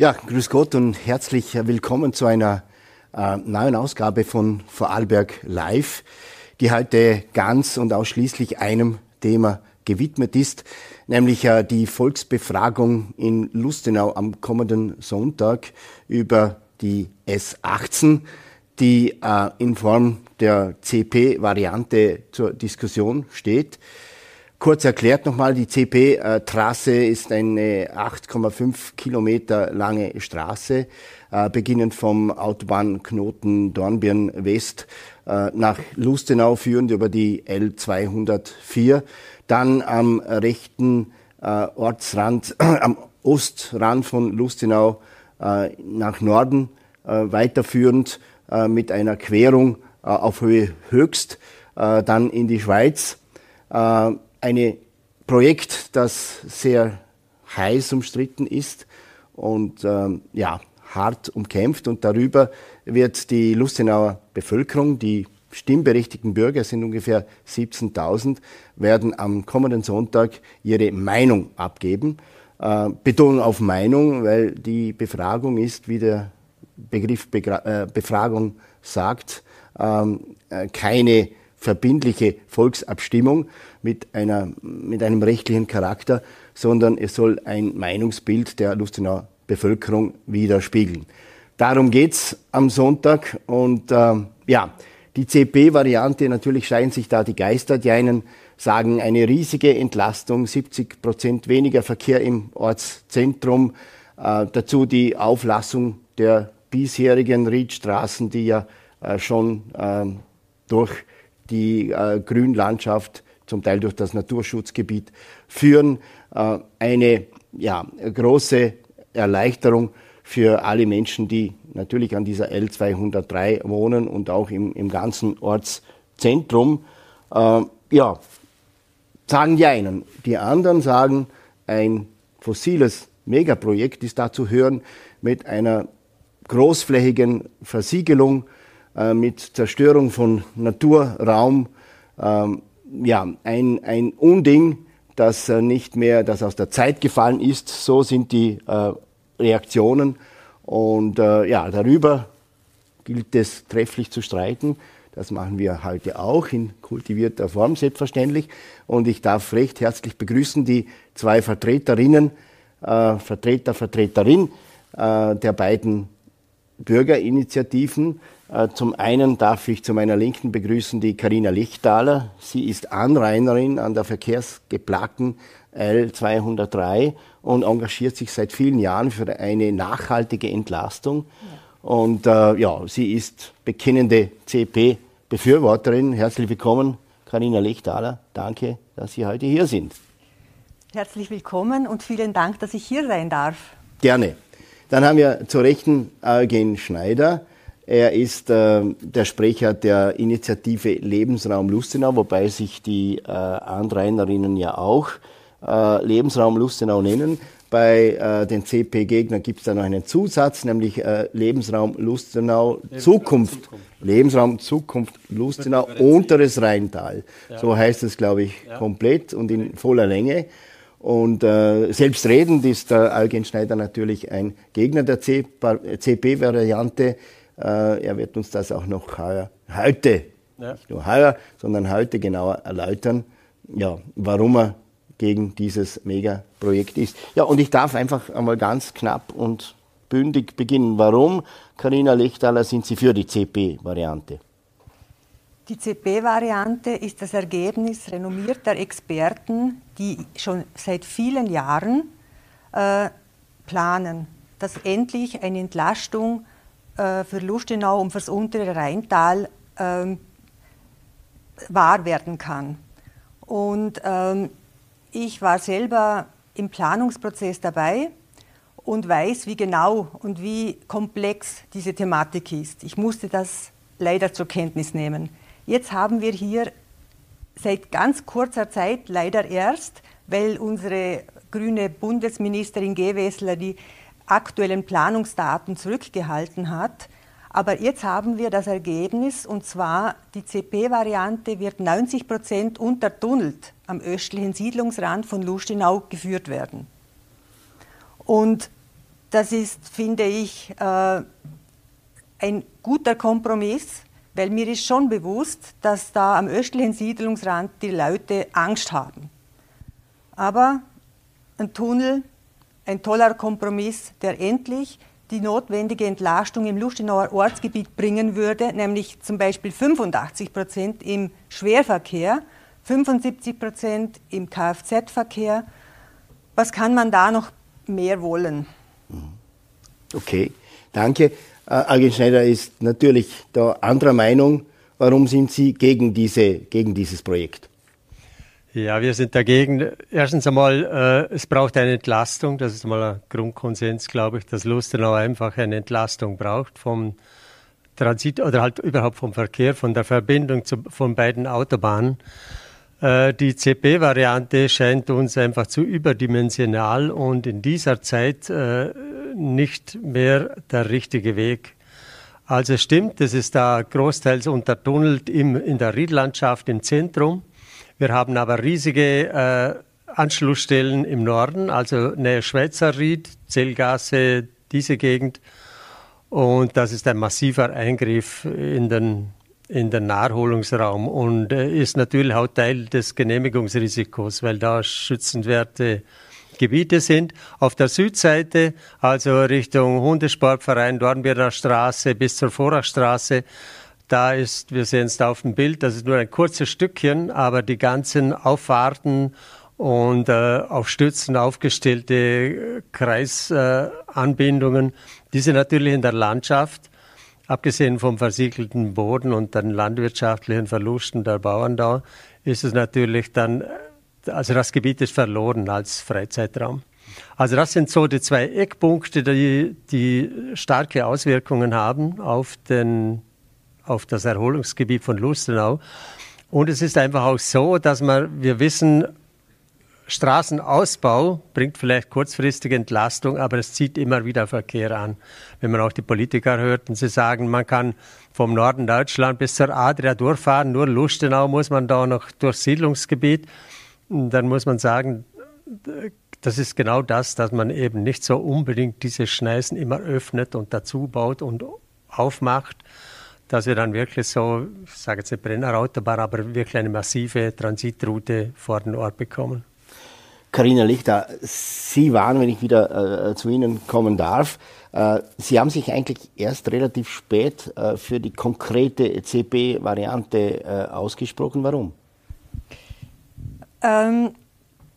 Ja, grüß Gott und herzlich willkommen zu einer äh, neuen Ausgabe von Vorarlberg Live, die heute ganz und ausschließlich einem Thema gewidmet ist, nämlich äh, die Volksbefragung in Lustenau am kommenden Sonntag über die S18, die äh, in Form der CP-Variante zur Diskussion steht. Kurz erklärt nochmal, die CP-Trasse ist eine 8,5 Kilometer lange Straße, äh, beginnend vom Autobahnknoten Dornbirn West äh, nach Lustenau führend über die L204, dann am rechten äh, Ortsrand, am Ostrand von Lustenau nach Norden weiterführend mit einer Querung auf Höhe Höchst, dann in die Schweiz ein Projekt, das sehr heiß umstritten ist und ähm, ja, hart umkämpft. Und darüber wird die Lustenauer Bevölkerung, die stimmberechtigten Bürger sind ungefähr 17.000, werden am kommenden Sonntag ihre Meinung abgeben. Äh, Betonung auf Meinung, weil die Befragung ist, wie der Begriff Begra äh, Befragung sagt, ähm, äh, keine verbindliche Volksabstimmung mit, einer, mit einem rechtlichen Charakter, sondern es soll ein Meinungsbild der Lustenauer Bevölkerung widerspiegeln. Darum geht's am Sonntag und äh, ja, die CP-Variante, natürlich scheinen sich da die Geister. Die einen sagen eine riesige Entlastung, 70 Prozent weniger Verkehr im Ortszentrum, äh, dazu die Auflassung der bisherigen Riedstraßen, die ja äh, schon äh, durch die äh, Grünlandschaft, zum Teil durch das Naturschutzgebiet führen. Äh, eine ja, große Erleichterung für alle Menschen, die natürlich an dieser L203 wohnen und auch im, im ganzen Ortszentrum. Äh, ja, sagen die einen. Die anderen sagen, ein fossiles Megaprojekt ist da zu hören mit einer großflächigen Versiegelung äh, mit Zerstörung von Naturraum, ähm, ja, ein, ein Unding, das äh, nicht mehr, das aus der Zeit gefallen ist. So sind die äh, Reaktionen. Und äh, ja, darüber gilt es trefflich zu streiten. Das machen wir heute auch in kultivierter Form, selbstverständlich. Und ich darf recht herzlich begrüßen die zwei Vertreterinnen, äh, Vertreter, Vertreterin äh, der beiden Bürgerinitiativen. Äh, zum einen darf ich zu meiner Linken begrüßen die Karina Lichtaler. Sie ist Anrainerin an der verkehrsgeplagten L203 und engagiert sich seit vielen Jahren für eine nachhaltige Entlastung. Ja. Und äh, ja, sie ist bekennende CP-Befürworterin. Herzlich willkommen, Karina Lichtaler. Danke, dass Sie heute hier sind. Herzlich willkommen und vielen Dank, dass ich hier sein darf. Gerne. Dann haben wir zur Rechten Eugen Schneider. Er ist äh, der Sprecher der Initiative Lebensraum Lustenau, wobei sich die äh, Anrainerinnen ja auch äh, Lebensraum Lustenau nennen. Bei äh, den CP-Gegnern gibt es da noch einen Zusatz, nämlich äh, Lebensraum Lustenau Lebensraum Zukunft. Zukunft. Lebensraum Zukunft Lustenau unteres Rheintal. Ja. So heißt es, glaube ich, ja. komplett und in voller Länge. Und äh, selbstredend ist der Eugen Schneider natürlich ein Gegner der CP-Variante. Äh, er wird uns das auch noch heuer, heute, ja. nicht nur heuer, sondern heute genauer erläutern, ja, warum er gegen dieses Megaprojekt ist. Ja, und ich darf einfach einmal ganz knapp und bündig beginnen. Warum, Karina Lechtaler, sind Sie für die CP-Variante? Die CP-Variante ist das Ergebnis renommierter Experten, die schon seit vielen Jahren äh, planen, dass endlich eine Entlastung äh, für Lustenau und fürs untere Rheintal ähm, wahr werden kann. Und ähm, ich war selber im Planungsprozess dabei und weiß, wie genau und wie komplex diese Thematik ist. Ich musste das leider zur Kenntnis nehmen. Jetzt haben wir hier seit ganz kurzer Zeit leider erst, weil unsere grüne Bundesministerin Gewessler die aktuellen Planungsdaten zurückgehalten hat. Aber jetzt haben wir das Ergebnis, und zwar die CP-Variante wird 90 Prozent untertunnelt am östlichen Siedlungsrand von Lustenau geführt werden. Und das ist, finde ich, äh, ein guter Kompromiss, weil mir ist schon bewusst, dass da am östlichen Siedlungsrand die Leute Angst haben. Aber ein Tunnel, ein toller Kompromiss, der endlich die notwendige Entlastung im Lustenauer Ortsgebiet bringen würde, nämlich zum Beispiel 85 Prozent im Schwerverkehr, 75 Prozent im Kfz-Verkehr. Was kann man da noch mehr wollen? Okay, danke. Äh, Algen Schneider ist natürlich da anderer Meinung. Warum sind Sie gegen, diese, gegen dieses Projekt? Ja, wir sind dagegen. Erstens einmal, äh, es braucht eine Entlastung. Das ist mal ein Grundkonsens, glaube ich, dass Lustenau einfach eine Entlastung braucht vom Transit oder halt überhaupt vom Verkehr, von der Verbindung zu, von beiden Autobahnen. Äh, die CP-Variante scheint uns einfach zu überdimensional und in dieser Zeit äh, nicht mehr der richtige Weg. Also stimmt, es ist da großteils untertunnelt im, in der Riedlandschaft im Zentrum. Wir haben aber riesige äh, Anschlussstellen im Norden, also Nähe Schweizer Ried, Zellgasse, diese Gegend. Und das ist ein massiver Eingriff in den in den Naherholungsraum und äh, ist natürlich auch Teil des Genehmigungsrisikos, weil da schützenswerte Gebiete sind. Auf der Südseite, also Richtung Hundesportverein, Dornbirner Straße bis zur Vorachstraße, da ist, wir sehen es da auf dem Bild, das ist nur ein kurzes Stückchen, aber die ganzen Auffahrten und äh, auf Stützen aufgestellte Kreisanbindungen, äh, die sind natürlich in der Landschaft Abgesehen vom versiegelten Boden und den landwirtschaftlichen Verlusten der Bauern da, ist es natürlich dann, also das Gebiet ist verloren als Freizeitraum. Also das sind so die zwei Eckpunkte, die, die starke Auswirkungen haben auf, den, auf das Erholungsgebiet von Lustenau. Und es ist einfach auch so, dass man, wir wissen, Straßenausbau bringt vielleicht kurzfristige Entlastung, aber es zieht immer wieder Verkehr an. Wenn man auch die Politiker hört und sie sagen, man kann vom Norden Deutschland bis zur Adria durchfahren, nur Lustenau muss man da noch durchs Siedlungsgebiet, dann muss man sagen, das ist genau das, dass man eben nicht so unbedingt diese Schneisen immer öffnet und dazu baut und aufmacht, dass wir dann wirklich so, ich sage jetzt nicht Brennerautobahn, aber wirklich eine massive Transitroute vor den Ort bekommen. Karina Lichter, Sie waren, wenn ich wieder äh, zu Ihnen kommen darf, äh, Sie haben sich eigentlich erst relativ spät äh, für die konkrete CP-Variante äh, ausgesprochen. Warum? Ähm,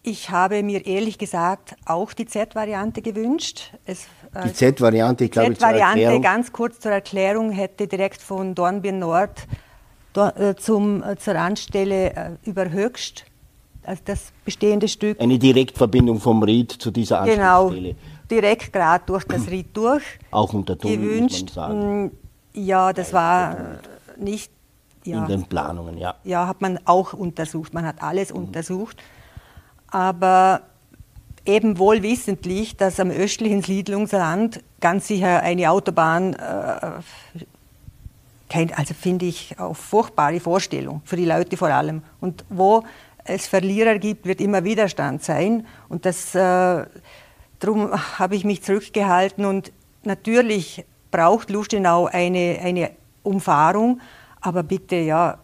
ich habe mir ehrlich gesagt auch die Z-Variante gewünscht. Es, die Z-Variante, ich glaube, Z-Variante, ganz kurz zur Erklärung, hätte direkt von Dornbirn Nord äh, zum, zur Randstelle über Höchst also das bestehende Stück. Eine Direktverbindung vom Ried zu dieser genau, Anschlussstelle. Genau, direkt gerade durch das Ried durch. Auch unter Tunnel, gewünscht. muss man sagen. Mm, ja, das war nicht... Ja, in den Planungen, ja. Ja, hat man auch untersucht. Man hat alles mhm. untersucht. Aber eben wohl wissentlich, dass am östlichen Siedlungsrand ganz sicher eine Autobahn, äh, kein, also finde ich auch furchtbare Vorstellung, für die Leute vor allem. Und wo es Verlierer gibt, wird immer Widerstand sein. Und das, äh, darum habe ich mich zurückgehalten. Und natürlich braucht Lustenau eine, eine Umfahrung, aber bitte, ja,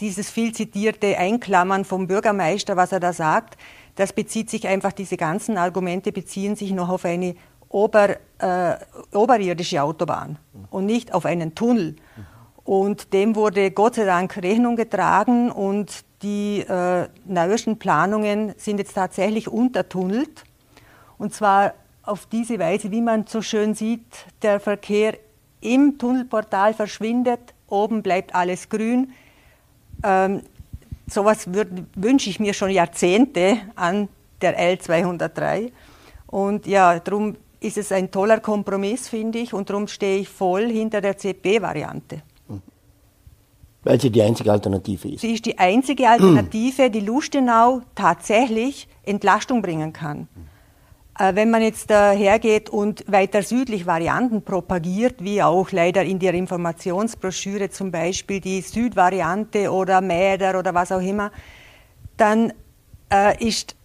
dieses viel zitierte Einklammern vom Bürgermeister, was er da sagt, das bezieht sich einfach, diese ganzen Argumente beziehen sich noch auf eine ober, äh, oberirdische Autobahn und nicht auf einen Tunnel. Und dem wurde Gott sei Dank Rechnung getragen und die äh, neuesten Planungen sind jetzt tatsächlich untertunnelt. Und zwar auf diese Weise, wie man so schön sieht, der Verkehr im Tunnelportal verschwindet, oben bleibt alles grün. Ähm, sowas wünsche ich mir schon Jahrzehnte an der L203. Und ja, darum ist es ein toller Kompromiss, finde ich, und darum stehe ich voll hinter der CP-Variante. Weil sie die einzige Alternative ist. Sie ist die einzige Alternative, die Lustenau tatsächlich Entlastung bringen kann. Äh, wenn man jetzt hergeht und weiter südlich Varianten propagiert, wie auch leider in der Informationsbroschüre zum Beispiel die Südvariante oder Mäder oder was auch immer, dann äh, ist,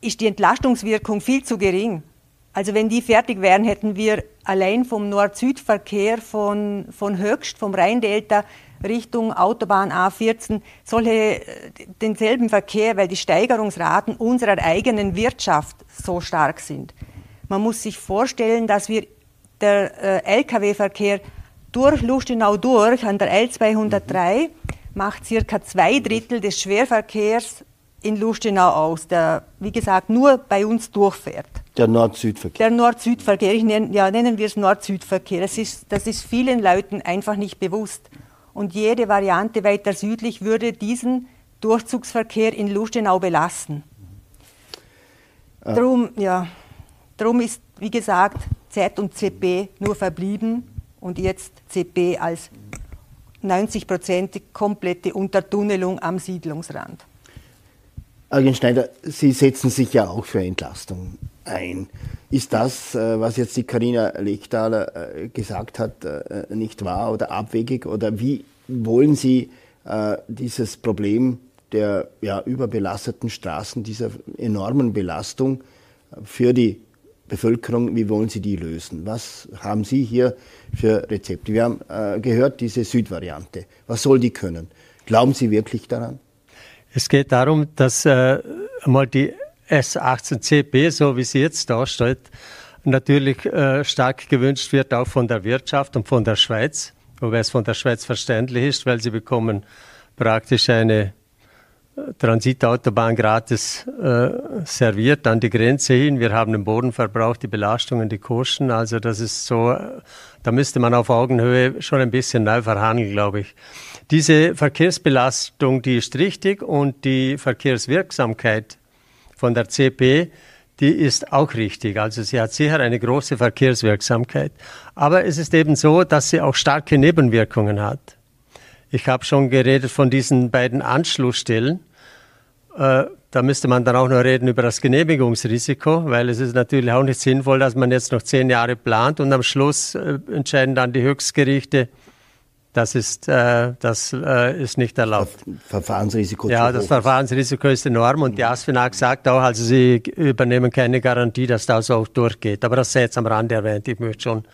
ist die Entlastungswirkung viel zu gering. Also wenn die fertig wären, hätten wir allein vom Nord-Süd-Verkehr von, von Höchst, vom Rheindelta Richtung Autobahn A14 solche, äh, denselben Verkehr, weil die Steigerungsraten unserer eigenen Wirtschaft so stark sind. Man muss sich vorstellen, dass wir der äh, Lkw-Verkehr durch Lustenau durch an der L203 macht circa zwei Drittel des Schwerverkehrs in Lustenau aus, der, wie gesagt, nur bei uns durchfährt. Der Nord-Süd-Verkehr. Der Nord-Süd-Verkehr, ja, nennen wir es Nord-Süd-Verkehr. Das ist, das ist vielen Leuten einfach nicht bewusst. Und jede Variante weiter südlich würde diesen Durchzugsverkehr in Lustenau belasten. Äh. Darum, ja, darum ist, wie gesagt, Z und CP nur verblieben und jetzt CP als 90-prozentig komplette Untertunnelung am Siedlungsrand. Eugen Schneider, Sie setzen sich ja auch für Entlastung ein. Ist das, äh, was jetzt die Karina Lechtaler äh, gesagt hat, äh, nicht wahr oder abwegig? Oder wie wollen Sie dieses Problem der ja, überbelasteten Straßen, dieser enormen Belastung für die Bevölkerung, wie wollen Sie die lösen? Was haben Sie hier für Rezepte? Wir haben gehört, diese Südvariante. Was soll die können? Glauben Sie wirklich daran? Es geht darum, dass äh, mal die S18CB, so wie sie jetzt darstellt, natürlich äh, stark gewünscht wird, auch von der Wirtschaft und von der Schweiz, wobei es von der Schweiz verständlich ist, weil sie bekommen praktisch eine äh, Transitautobahn gratis äh, serviert an die Grenze hin. Wir haben den Bodenverbrauch, die Belastungen, die Kosten. Also das ist so, äh, da müsste man auf Augenhöhe schon ein bisschen neu verhandeln, glaube ich. Diese Verkehrsbelastung, die ist richtig und die Verkehrswirksamkeit von der CP, die ist auch richtig. Also sie hat sicher eine große Verkehrswirksamkeit. Aber es ist eben so, dass sie auch starke Nebenwirkungen hat. Ich habe schon geredet von diesen beiden Anschlussstellen. Äh, da müsste man dann auch noch reden über das Genehmigungsrisiko, weil es ist natürlich auch nicht sinnvoll, dass man jetzt noch zehn Jahre plant und am Schluss äh, entscheiden dann die Höchstgerichte, das ist, äh, das äh, ist nicht erlaubt. Verfahrensrisiko. Ja, das Verfahrensrisiko ist enorm und die ASFINAG sagt auch, also sie übernehmen keine Garantie, dass das auch durchgeht. Aber das sei jetzt am Rande erwähnt. Ich möchte schon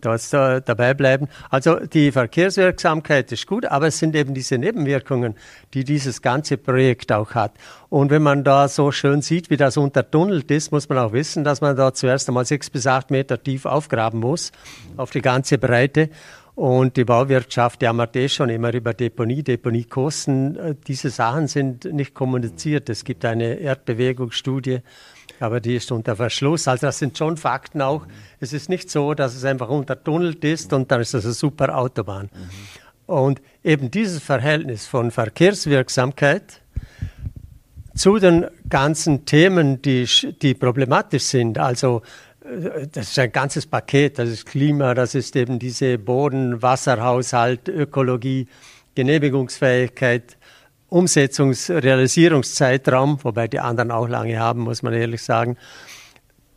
dort äh, dabei bleiben. Also die Verkehrswirksamkeit ist gut, aber es sind eben diese Nebenwirkungen, die dieses ganze Projekt auch hat. Und wenn man da so schön sieht, wie das untertunnelt ist, muss man auch wissen, dass man da zuerst einmal sechs bis acht Meter tief aufgraben muss, auf die ganze Breite. Und die Bauwirtschaft jammert eh schon immer über Deponie, Deponiekosten. Diese Sachen sind nicht kommuniziert. Es gibt eine Erdbewegungsstudie, aber die ist unter Verschluss. Also das sind schon Fakten auch. Es ist nicht so, dass es einfach untertunnelt ist und dann ist das eine super Autobahn. Und eben dieses Verhältnis von Verkehrswirksamkeit zu den ganzen Themen, die, die problematisch sind, also das ist ein ganzes Paket. Das ist Klima, das ist eben diese Boden-, Wasserhaushalt, Ökologie, Genehmigungsfähigkeit, Umsetzungs-, Realisierungszeitraum, wobei die anderen auch lange haben, muss man ehrlich sagen.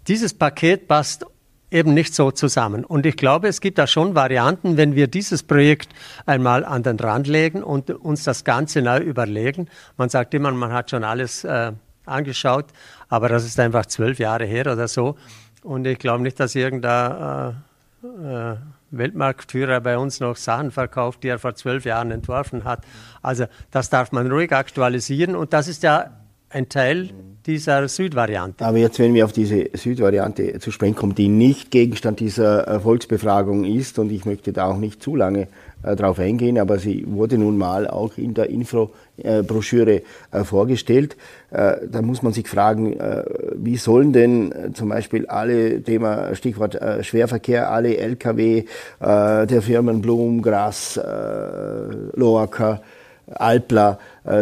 Dieses Paket passt eben nicht so zusammen. Und ich glaube, es gibt da schon Varianten, wenn wir dieses Projekt einmal an den Rand legen und uns das Ganze neu überlegen. Man sagt immer, man hat schon alles äh, angeschaut, aber das ist einfach zwölf Jahre her oder so. Und ich glaube nicht, dass irgendein äh, äh, Weltmarktführer bei uns noch Sachen verkauft, die er vor zwölf Jahren entworfen hat. Also das darf man ruhig aktualisieren und das ist ja ein Teil dieser Südvariante. Aber jetzt, wenn wir auf diese Südvariante zu sprechen kommen, die nicht Gegenstand dieser Volksbefragung ist, und ich möchte da auch nicht zu lange äh, darauf eingehen, aber sie wurde nun mal auch in der Infobroschüre äh, vorgestellt. Äh, da muss man sich fragen, äh, wie sollen denn zum Beispiel alle, Thema Stichwort Schwerverkehr, alle Lkw der Firmen Blum, Gras, Loacker, Alpla,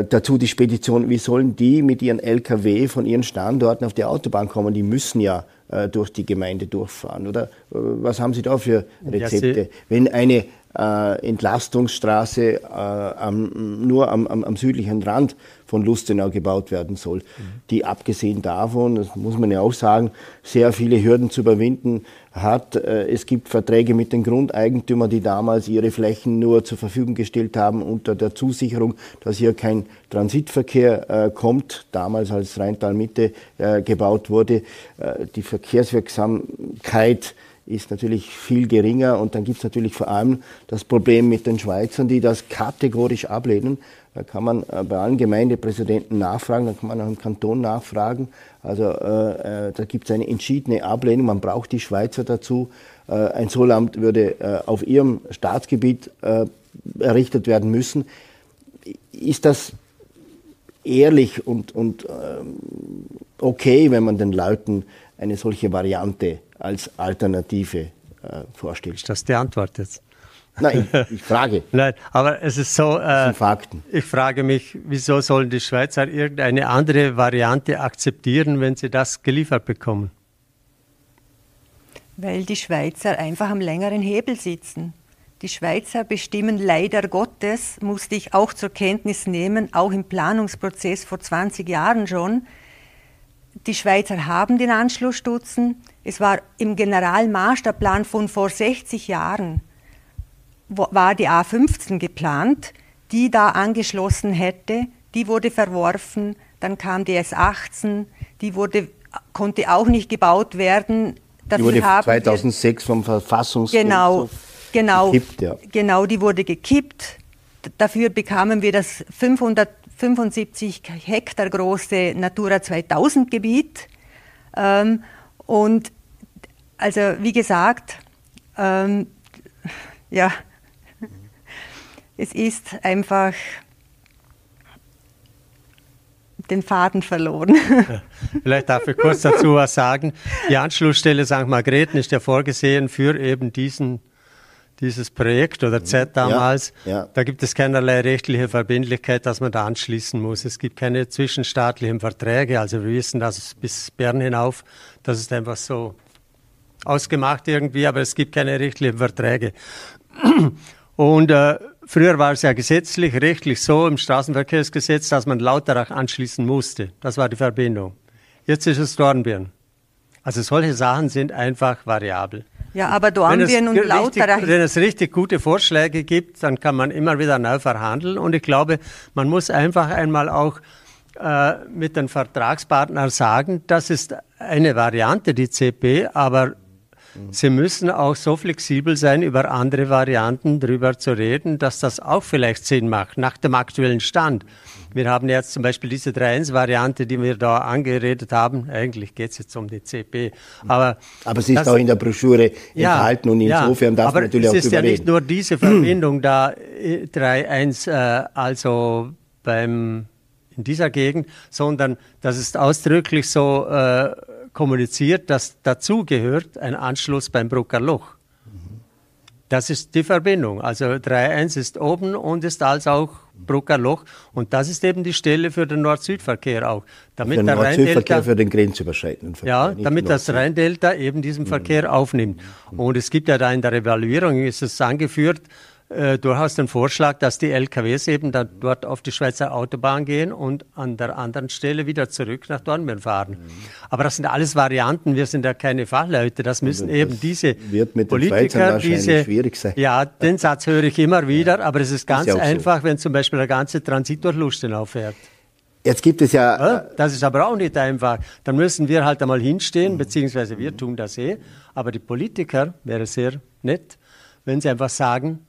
dazu die Spedition, wie sollen die mit ihren Lkw von ihren Standorten auf die Autobahn kommen? Die müssen ja durch die Gemeinde durchfahren, oder? Was haben Sie da für Rezepte? Wenn eine äh, Entlastungsstraße äh, am, nur am, am, am, südlichen Rand von Lustenau gebaut werden soll, mhm. die abgesehen davon, das muss man ja auch sagen, sehr viele Hürden zu überwinden hat. Äh, es gibt Verträge mit den Grundeigentümern, die damals ihre Flächen nur zur Verfügung gestellt haben unter der Zusicherung, dass hier kein Transitverkehr äh, kommt. Damals, als Rheintal Mitte äh, gebaut wurde, äh, die Verkehrswirksamkeit ist natürlich viel geringer. Und dann gibt es natürlich vor allem das Problem mit den Schweizern, die das kategorisch ablehnen. Da kann man äh, bei allen Gemeindepräsidenten nachfragen, da kann man auch im Kanton nachfragen. Also äh, äh da gibt es eine entschiedene Ablehnung. Man braucht die Schweizer dazu. Äh, ein Zollamt würde äh, auf ihrem Staatsgebiet äh, errichtet werden müssen. Ist das ehrlich und, und ähm, okay, wenn man den Leuten eine solche Variante als Alternative äh, vorstellt. Ist das die Antwort jetzt? Nein, ich, ich frage. Nein, aber es ist so. Äh, Fakten. Ich frage mich, wieso sollen die Schweizer irgendeine andere Variante akzeptieren, wenn sie das geliefert bekommen? Weil die Schweizer einfach am längeren Hebel sitzen. Die Schweizer bestimmen leider Gottes, musste ich auch zur Kenntnis nehmen, auch im Planungsprozess vor 20 Jahren schon. Die Schweizer haben den Anschlussstutzen, es war im Generalmasterplan von vor 60 Jahren, war die A15 geplant, die da angeschlossen hätte. Die wurde verworfen. Dann kam die S18, die wurde, konnte auch nicht gebaut werden. Dafür die wurde 2006 vom Verfassungsgericht genau, genau, gekippt. Ja. Genau, die wurde gekippt. Dafür bekamen wir das 575 Hektar große Natura 2000 Gebiet. Ähm, und also wie gesagt, ähm, ja, es ist einfach den Faden verloren. Vielleicht darf ich kurz dazu was sagen. Die Anschlussstelle St. Margrethen ist ja vorgesehen für eben diesen, dieses Projekt oder Z damals. Ja, ja. Da gibt es keinerlei rechtliche Verbindlichkeit, dass man da anschließen muss. Es gibt keine zwischenstaatlichen Verträge. Also wir wissen das bis Bern hinauf. Das ist einfach so ausgemacht irgendwie, aber es gibt keine rechtlichen Verträge. Und äh, früher war es ja gesetzlich, rechtlich so im Straßenverkehrsgesetz, dass man Lauterach anschließen musste. Das war die Verbindung. Jetzt ist es Dornbirn. Also solche Sachen sind einfach variabel. Ja, aber Dornbirn und Lauterach. Richtig, wenn es richtig gute Vorschläge gibt, dann kann man immer wieder neu verhandeln. Und ich glaube, man muss einfach einmal auch äh, mit den Vertragspartnern sagen, das ist eine Variante, die CP, aber Sie müssen auch so flexibel sein, über andere Varianten drüber zu reden, dass das auch vielleicht Sinn macht, nach dem aktuellen Stand. Wir haben jetzt zum Beispiel diese 3-1-Variante, die wir da angeredet haben. Eigentlich geht es jetzt um die CP. Aber, aber sie ist auch in der Broschüre ja, enthalten und insofern ja, darf man natürlich auch Es ist ja nicht nur diese Verbindung da 3-1, äh, äh, also beim, in dieser Gegend, sondern das ist ausdrücklich so äh, kommuniziert, dass dazu gehört ein Anschluss beim Brucker Loch. Das ist die Verbindung. Also 3.1 ist oben und ist als auch Brucker Loch. Und das ist eben die Stelle für den Nord-Süd-Verkehr auch. Damit für den Nord-Süd-Verkehr für den grenzüberschreitenden Verkehr. Ja, damit das Rhein-Delta eben diesen Verkehr mhm. aufnimmt. Und es gibt ja da in der Evaluierung, ist es angeführt, äh, du hast den Vorschlag, dass die LKWs eben dann dort auf die Schweizer Autobahn gehen und an der anderen Stelle wieder zurück nach Dornbirn fahren. Mhm. Aber das sind alles Varianten. Wir sind ja keine Fachleute. Das müssen das eben diese Politiker, diese, schwierig sein. Ja, den Satz höre ich immer wieder. Ja. Aber es ist ganz ist ja einfach, so. wenn zum Beispiel der ganze Transit durch Lustenau fährt. Jetzt gibt es ja. ja. Das ist aber auch nicht einfach. Dann müssen wir halt einmal hinstehen, mhm. beziehungsweise wir tun das eh. Aber die Politiker wäre sehr nett, wenn sie einfach sagen,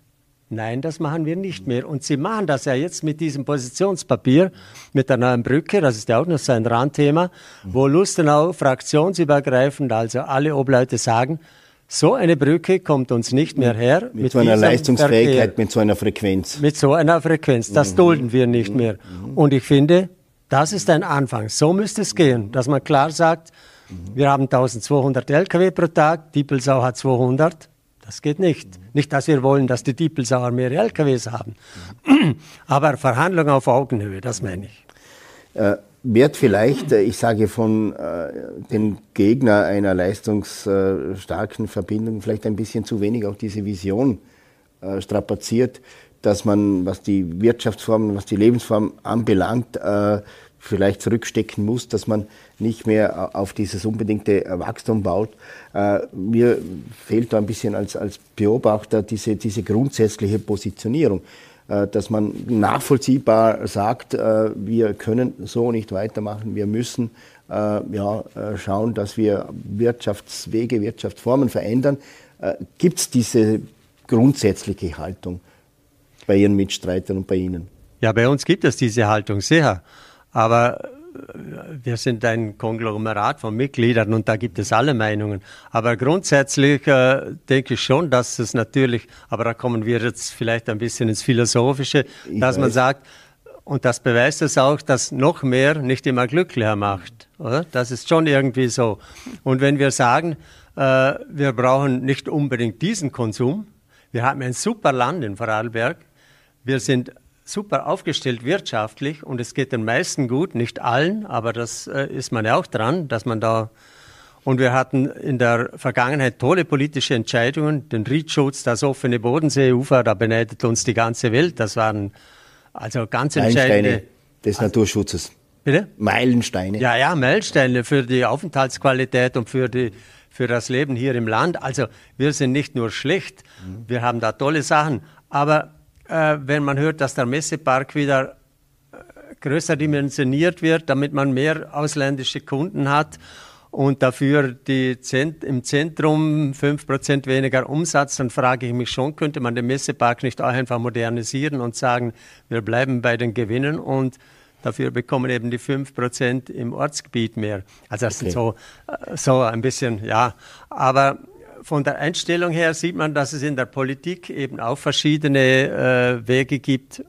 Nein, das machen wir nicht mehr. Und Sie machen das ja jetzt mit diesem Positionspapier, mit der neuen Brücke, das ist ja auch noch so ein Randthema, wo Lustenau fraktionsübergreifend, also alle Obleute sagen, so eine Brücke kommt uns nicht mehr her. Mit, mit so einer Leistungsfähigkeit, Verkehr, mit so einer Frequenz. Mit so einer Frequenz. Das mhm. dulden wir nicht mehr. Mhm. Und ich finde, das ist ein Anfang. So müsste es gehen, dass man klar sagt, wir haben 1200 Lkw pro Tag, Diepelsau hat 200. Das geht nicht. Nicht, dass wir wollen, dass die Diepelsauer mehr LKWs haben. Aber Verhandlungen auf Augenhöhe, das meine ich. Äh, wird vielleicht, äh, ich sage von äh, den Gegner einer leistungsstarken Verbindung, vielleicht ein bisschen zu wenig auch diese Vision äh, strapaziert, dass man, was die Wirtschaftsformen, was die Lebensform anbelangt, äh, vielleicht zurückstecken muss, dass man nicht mehr auf dieses unbedingte Wachstum baut. Äh, mir fehlt da ein bisschen als, als Beobachter diese, diese grundsätzliche Positionierung, äh, dass man nachvollziehbar sagt, äh, wir können so nicht weitermachen, wir müssen ja, schauen, dass wir Wirtschaftswege, Wirtschaftsformen verändern. Gibt es diese grundsätzliche Haltung bei Ihren Mitstreitern und bei Ihnen? Ja, bei uns gibt es diese Haltung sehr. Aber wir sind ein Konglomerat von Mitgliedern und da gibt es alle Meinungen. Aber grundsätzlich äh, denke ich schon, dass es natürlich, aber da kommen wir jetzt vielleicht ein bisschen ins Philosophische, ich dass weiß. man sagt, und das beweist es auch, dass noch mehr nicht immer glücklicher macht. Oder? Das ist schon irgendwie so. Und wenn wir sagen, äh, wir brauchen nicht unbedingt diesen Konsum, wir haben ein super Land in Vorarlberg, wir sind super aufgestellt wirtschaftlich und es geht den meisten gut, nicht allen, aber das äh, ist man ja auch dran, dass man da und wir hatten in der Vergangenheit tolle politische Entscheidungen, den Riedschutz, das offene Bodenseeufer, da beneidet uns die ganze Welt. Das waren also ganz entscheidende des also, Naturschutzes. Bitte? Meilensteine. Ja, ja, Meilensteine für die Aufenthaltsqualität und für die für das Leben hier im Land. Also wir sind nicht nur schlecht, mhm. wir haben da tolle Sachen, aber äh, wenn man hört, dass der Messepark wieder äh, größer dimensioniert wird, damit man mehr ausländische Kunden hat und dafür Zent im Zentrum 5% weniger Umsatz, dann frage ich mich schon, könnte man den Messepark nicht auch einfach modernisieren und sagen, wir bleiben bei den Gewinnen und dafür bekommen eben die 5% im Ortsgebiet mehr. Also das okay. sind so, äh, so ein bisschen, ja, aber von der Einstellung her sieht man, dass es in der Politik eben auch verschiedene äh, Wege gibt,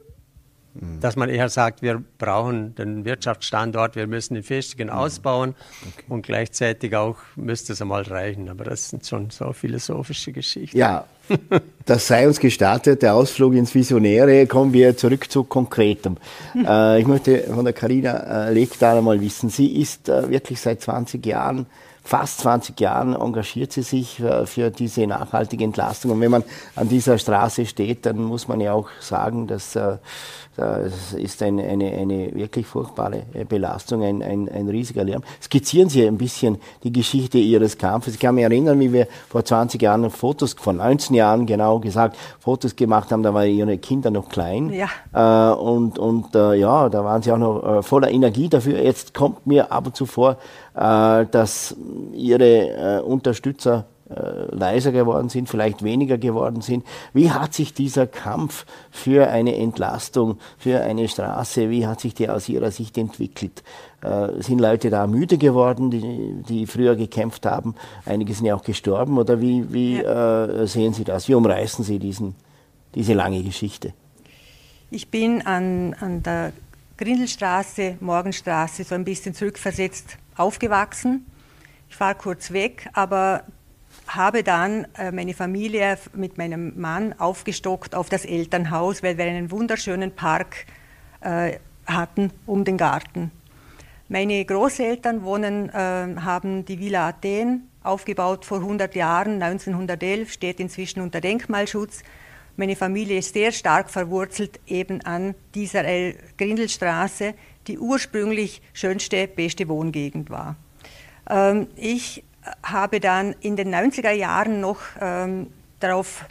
mhm. dass man eher sagt, wir brauchen den Wirtschaftsstandort, wir müssen den festigen mhm. ausbauen okay. und gleichzeitig auch müsste es einmal reichen. Aber das sind schon so philosophische Geschichten. Ja, das sei uns gestartet, der Ausflug ins Visionäre. Kommen wir zurück zu Konkretem. äh, ich möchte von der Carina äh, Legdahl mal wissen, sie ist äh, wirklich seit 20 Jahren fast 20 Jahren engagiert sie sich äh, für diese nachhaltige Entlastung. Und wenn man an dieser Straße steht, dann muss man ja auch sagen, dass äh, das ist eine, eine, eine wirklich furchtbare äh, Belastung, ein, ein, ein riesiger Lärm. Skizzieren Sie ein bisschen die Geschichte Ihres Kampfes. Ich kann mich erinnern, wie wir vor 20 Jahren Fotos, vor 19 Jahren genau gesagt, Fotos gemacht haben, da waren Ihre Kinder noch klein. Ja. Äh, und und äh, ja, da waren Sie auch noch äh, voller Energie dafür. Jetzt kommt mir ab und zu vor, dass Ihre äh, Unterstützer äh, leiser geworden sind, vielleicht weniger geworden sind. Wie hat sich dieser Kampf für eine Entlastung, für eine Straße, wie hat sich der aus Ihrer Sicht entwickelt? Äh, sind Leute da müde geworden, die, die früher gekämpft haben? Einige sind ja auch gestorben. Oder wie, wie ja. äh, sehen Sie das? Wie umreißen Sie diesen, diese lange Geschichte? Ich bin an, an der Grindelstraße, Morgenstraße so ein bisschen zurückversetzt aufgewachsen. Ich fahre kurz weg, aber habe dann äh, meine Familie mit meinem Mann aufgestockt auf das Elternhaus, weil wir einen wunderschönen Park äh, hatten um den Garten. Meine Großeltern wohnen, äh, haben die Villa Athen aufgebaut vor 100 Jahren, 1911, steht inzwischen unter Denkmalschutz. Meine Familie ist sehr stark verwurzelt eben an dieser Grindelstraße, die ursprünglich schönste, beste Wohngegend war. Ähm, ich habe dann in den 90er Jahren noch ähm, darauf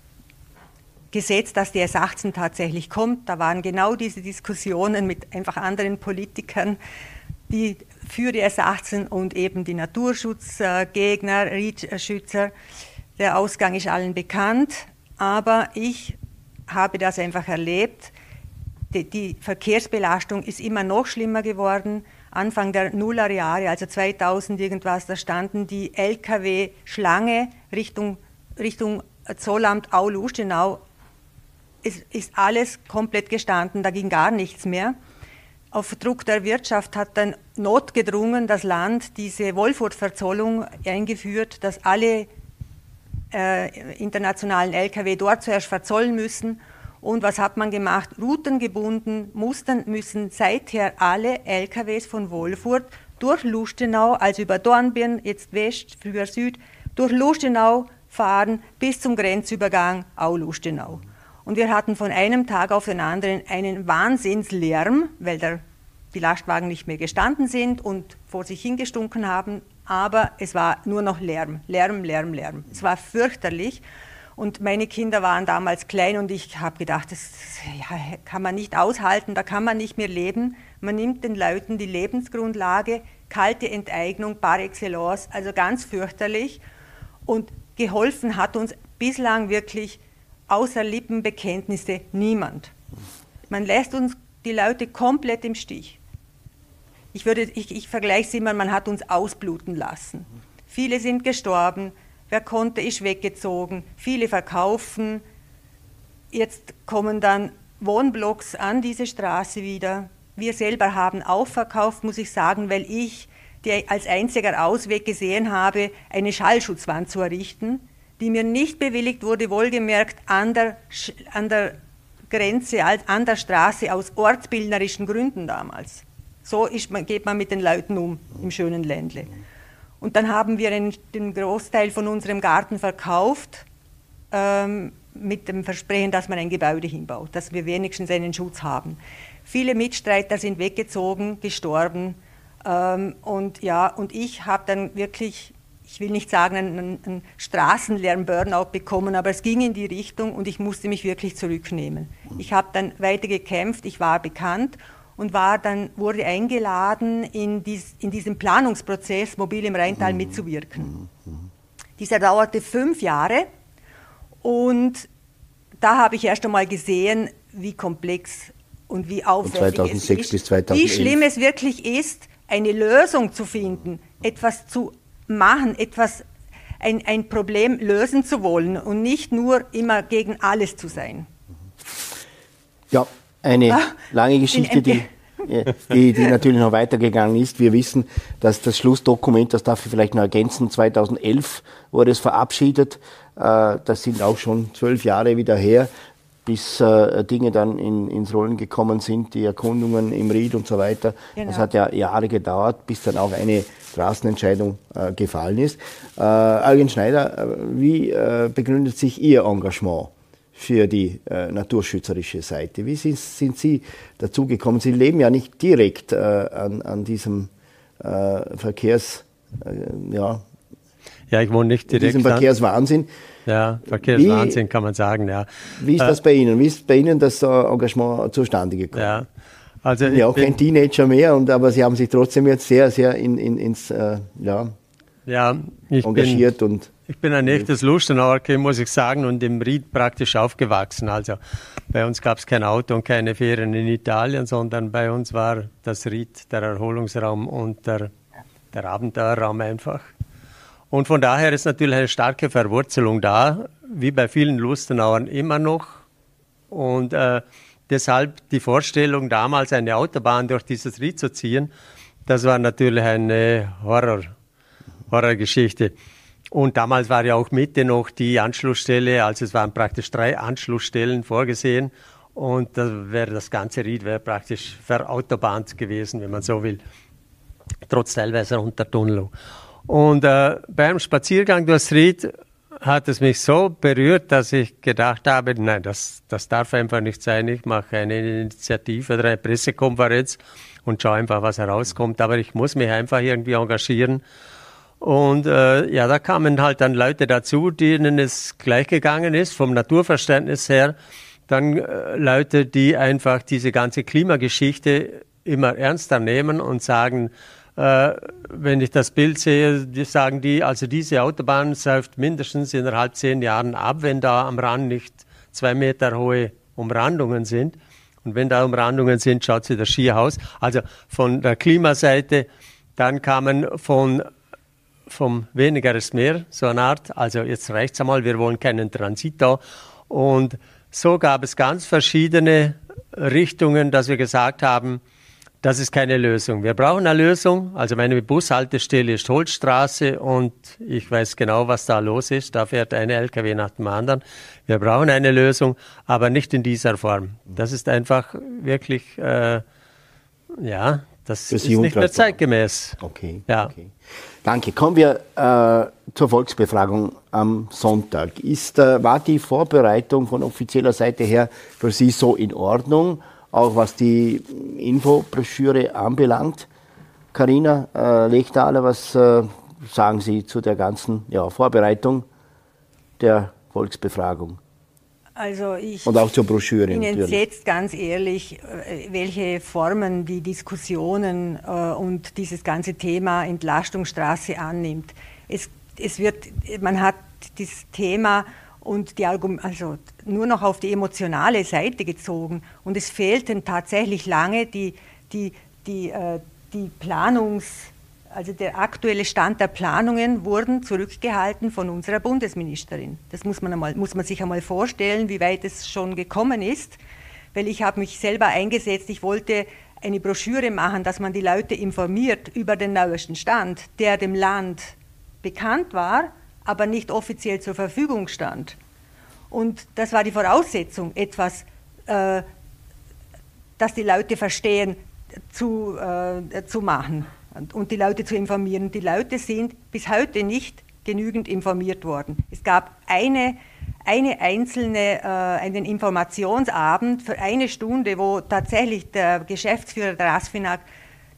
gesetzt, dass die S18 tatsächlich kommt. Da waren genau diese Diskussionen mit einfach anderen Politikern, die für die S18 und eben die Naturschutzgegner, REACH-Schützer. Der Ausgang ist allen bekannt, aber ich habe das einfach erlebt. Die, Verkehrsbelastung ist immer noch schlimmer geworden. Anfang der Nullerjahre, also 2000 irgendwas, da standen die LKW-Schlange Richtung, Richtung Zollamt Au-Lustenau. Es ist alles komplett gestanden, da ging gar nichts mehr. Auf Druck der Wirtschaft hat dann notgedrungen das Land diese Wolfurt-Verzollung eingeführt, dass alle äh, internationalen Lkw dort zuerst verzollen müssen und was hat man gemacht? Routengebunden mussten, müssen seither alle LKWs von Wolfurt durch Lustenau, also über Dornbirn, jetzt West, früher Süd, durch Lustenau fahren bis zum Grenzübergang Au-Lustenau. Und wir hatten von einem Tag auf den anderen einen Wahnsinnslärm, weil der, die Lastwagen nicht mehr gestanden sind und vor sich hingestunken haben. Aber es war nur noch Lärm, Lärm, Lärm, Lärm. Es war fürchterlich. Und meine Kinder waren damals klein und ich habe gedacht, das ja, kann man nicht aushalten, da kann man nicht mehr leben. Man nimmt den Leuten die Lebensgrundlage, kalte Enteignung par excellence, also ganz fürchterlich. Und geholfen hat uns bislang wirklich außer Lippenbekenntnisse niemand. Man lässt uns die Leute komplett im Stich. Ich, würde, ich, ich vergleiche es immer, man hat uns ausbluten lassen. Viele sind gestorben, Wer konnte, ist weggezogen. Viele verkaufen. Jetzt kommen dann Wohnblocks an diese Straße wieder. Wir selber haben auch verkauft, muss ich sagen, weil ich die als einziger Ausweg gesehen habe, eine Schallschutzwand zu errichten, die mir nicht bewilligt wurde, wohlgemerkt an der, an der Grenze, an der Straße aus ortsbildnerischen Gründen damals. So ist, geht man mit den Leuten um im schönen Ländle. Und dann haben wir den, den Großteil von unserem Garten verkauft, ähm, mit dem Versprechen, dass man ein Gebäude hinbaut, dass wir wenigstens einen Schutz haben. Viele Mitstreiter sind weggezogen, gestorben. Ähm, und, ja, und ich habe dann wirklich, ich will nicht sagen, einen, einen Straßenlärm-Burnout bekommen, aber es ging in die Richtung und ich musste mich wirklich zurücknehmen. Ich habe dann weiter gekämpft, ich war bekannt und war dann, wurde eingeladen, in, dies, in diesem Planungsprozess Mobil im Rheintal mhm. mitzuwirken. Mhm. Dieser dauerte fünf Jahre und da habe ich erst einmal gesehen, wie komplex und wie aufwendig und 2006 es ist, bis 2011. wie schlimm es wirklich ist, eine Lösung zu finden, etwas zu machen, etwas, ein, ein Problem lösen zu wollen und nicht nur immer gegen alles zu sein. Ja, eine ah, lange Geschichte, die, die, die natürlich noch weitergegangen ist. Wir wissen, dass das Schlussdokument, das darf ich vielleicht noch ergänzen, 2011 wurde es verabschiedet. Äh, das sind auch schon zwölf Jahre wieder her, bis äh, Dinge dann in, ins Rollen gekommen sind, die Erkundungen im Ried und so weiter. Genau. Das hat ja Jahre gedauert, bis dann auch eine Straßenentscheidung äh, gefallen ist. Eugen Schneider, wie begründet sich Ihr Engagement? Für die äh, naturschützerische Seite. Wie sind, sind Sie dazugekommen? Sie leben ja nicht direkt äh, an, an diesem äh, Verkehrs, äh, ja, ja, ich wohne nicht direkt. Diesem Verkehrswahnsinn. Ja, Verkehrswahnsinn wie, kann man sagen, ja. Wie ist das äh, bei Ihnen? Wie ist bei Ihnen das Engagement zustande gekommen? Ja, also ja auch kein Teenager mehr, und, aber Sie haben sich trotzdem jetzt sehr, sehr in, in, ins, äh, ja, ja, engagiert bin, und ich bin ein echtes Lustenauer, muss ich sagen, und im Ried praktisch aufgewachsen. Also bei uns gab es kein Auto und keine Ferien in Italien, sondern bei uns war das Ried der Erholungsraum und der, der Abenteuerraum einfach. Und von daher ist natürlich eine starke Verwurzelung da, wie bei vielen Lustenauern immer noch. Und äh, deshalb die Vorstellung, damals eine Autobahn durch dieses Ried zu ziehen, das war natürlich eine Horror, Horrorgeschichte. Und damals war ja auch Mitte noch die Anschlussstelle, also es waren praktisch drei Anschlussstellen vorgesehen. Und da wäre das ganze Ried wäre praktisch verautobahnt gewesen, wenn man so will. Trotz teilweise Untertunnelung. Und äh, beim Spaziergang durchs Ried hat es mich so berührt, dass ich gedacht habe, nein, das, das darf einfach nicht sein. Ich mache eine Initiative oder eine Pressekonferenz und schaue einfach, was herauskommt. Aber ich muss mich einfach irgendwie engagieren. Und äh, ja, da kamen halt dann Leute dazu, denen es gleich gegangen ist, vom Naturverständnis her. Dann äh, Leute, die einfach diese ganze Klimageschichte immer ernster nehmen und sagen, äh, wenn ich das Bild sehe, die sagen die, also diese Autobahn säuft mindestens innerhalb zehn Jahren ab, wenn da am Rand nicht zwei Meter hohe Umrandungen sind. Und wenn da Umrandungen sind, schaut sie das schier aus. Also von der Klimaseite, dann kamen von vom weniger ist mehr, so eine Art. Also jetzt reicht es einmal, wir wollen keinen Transito. Und so gab es ganz verschiedene Richtungen, dass wir gesagt haben, das ist keine Lösung. Wir brauchen eine Lösung. Also meine Bushaltestelle ist Holzstraße und ich weiß genau, was da los ist. Da fährt ein LKW nach dem anderen. Wir brauchen eine Lösung, aber nicht in dieser Form. Das ist einfach wirklich, äh, ja, Das ist nicht mehr zeitgemäß. Okay. Ja. okay. Danke. Kommen wir äh, zur Volksbefragung am Sonntag. Ist, äh, war die Vorbereitung von offizieller Seite her für Sie so in Ordnung, auch was die Infobroschüre anbelangt? Karina äh, Lechtaler, was äh, sagen Sie zu der ganzen ja, Vorbereitung der Volksbefragung? Also ich und auch zur Broschüre. bin entsetzt, ganz ehrlich, äh, welche Formen die Diskussionen äh, und dieses ganze Thema Entlastungsstraße annimmt. Es, es wird, man hat das Thema und die also nur noch auf die emotionale Seite gezogen und es fehlten tatsächlich lange die, die, die, äh, die Planungs- also der aktuelle Stand der Planungen wurden zurückgehalten von unserer Bundesministerin. Das muss man, einmal, muss man sich einmal vorstellen, wie weit es schon gekommen ist, weil ich habe mich selber eingesetzt, ich wollte eine Broschüre machen, dass man die Leute informiert über den neuesten Stand, der dem Land bekannt war, aber nicht offiziell zur Verfügung stand. Und das war die Voraussetzung, etwas, äh, dass die Leute verstehen, zu, äh, zu machen und die Leute zu informieren. Die Leute sind bis heute nicht genügend informiert worden. Es gab eine, eine einzelne, äh, einen Informationsabend für eine Stunde, wo tatsächlich der Geschäftsführer der ASFINAG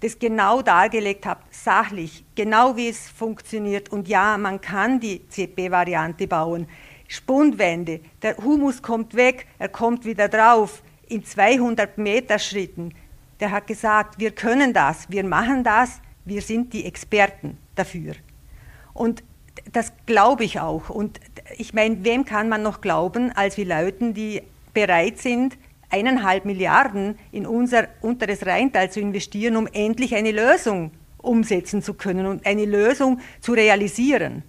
das genau dargelegt hat, sachlich, genau wie es funktioniert. Und ja, man kann die CP-Variante bauen. Spundwände, der Humus kommt weg, er kommt wieder drauf in 200 Meter Schritten. Der hat gesagt, wir können das, wir machen das, wir sind die Experten dafür. Und das glaube ich auch. Und ich meine, wem kann man noch glauben, als wir Leuten, die bereit sind, eineinhalb Milliarden in unser unteres Rheintal zu investieren, um endlich eine Lösung umsetzen zu können und eine Lösung zu realisieren.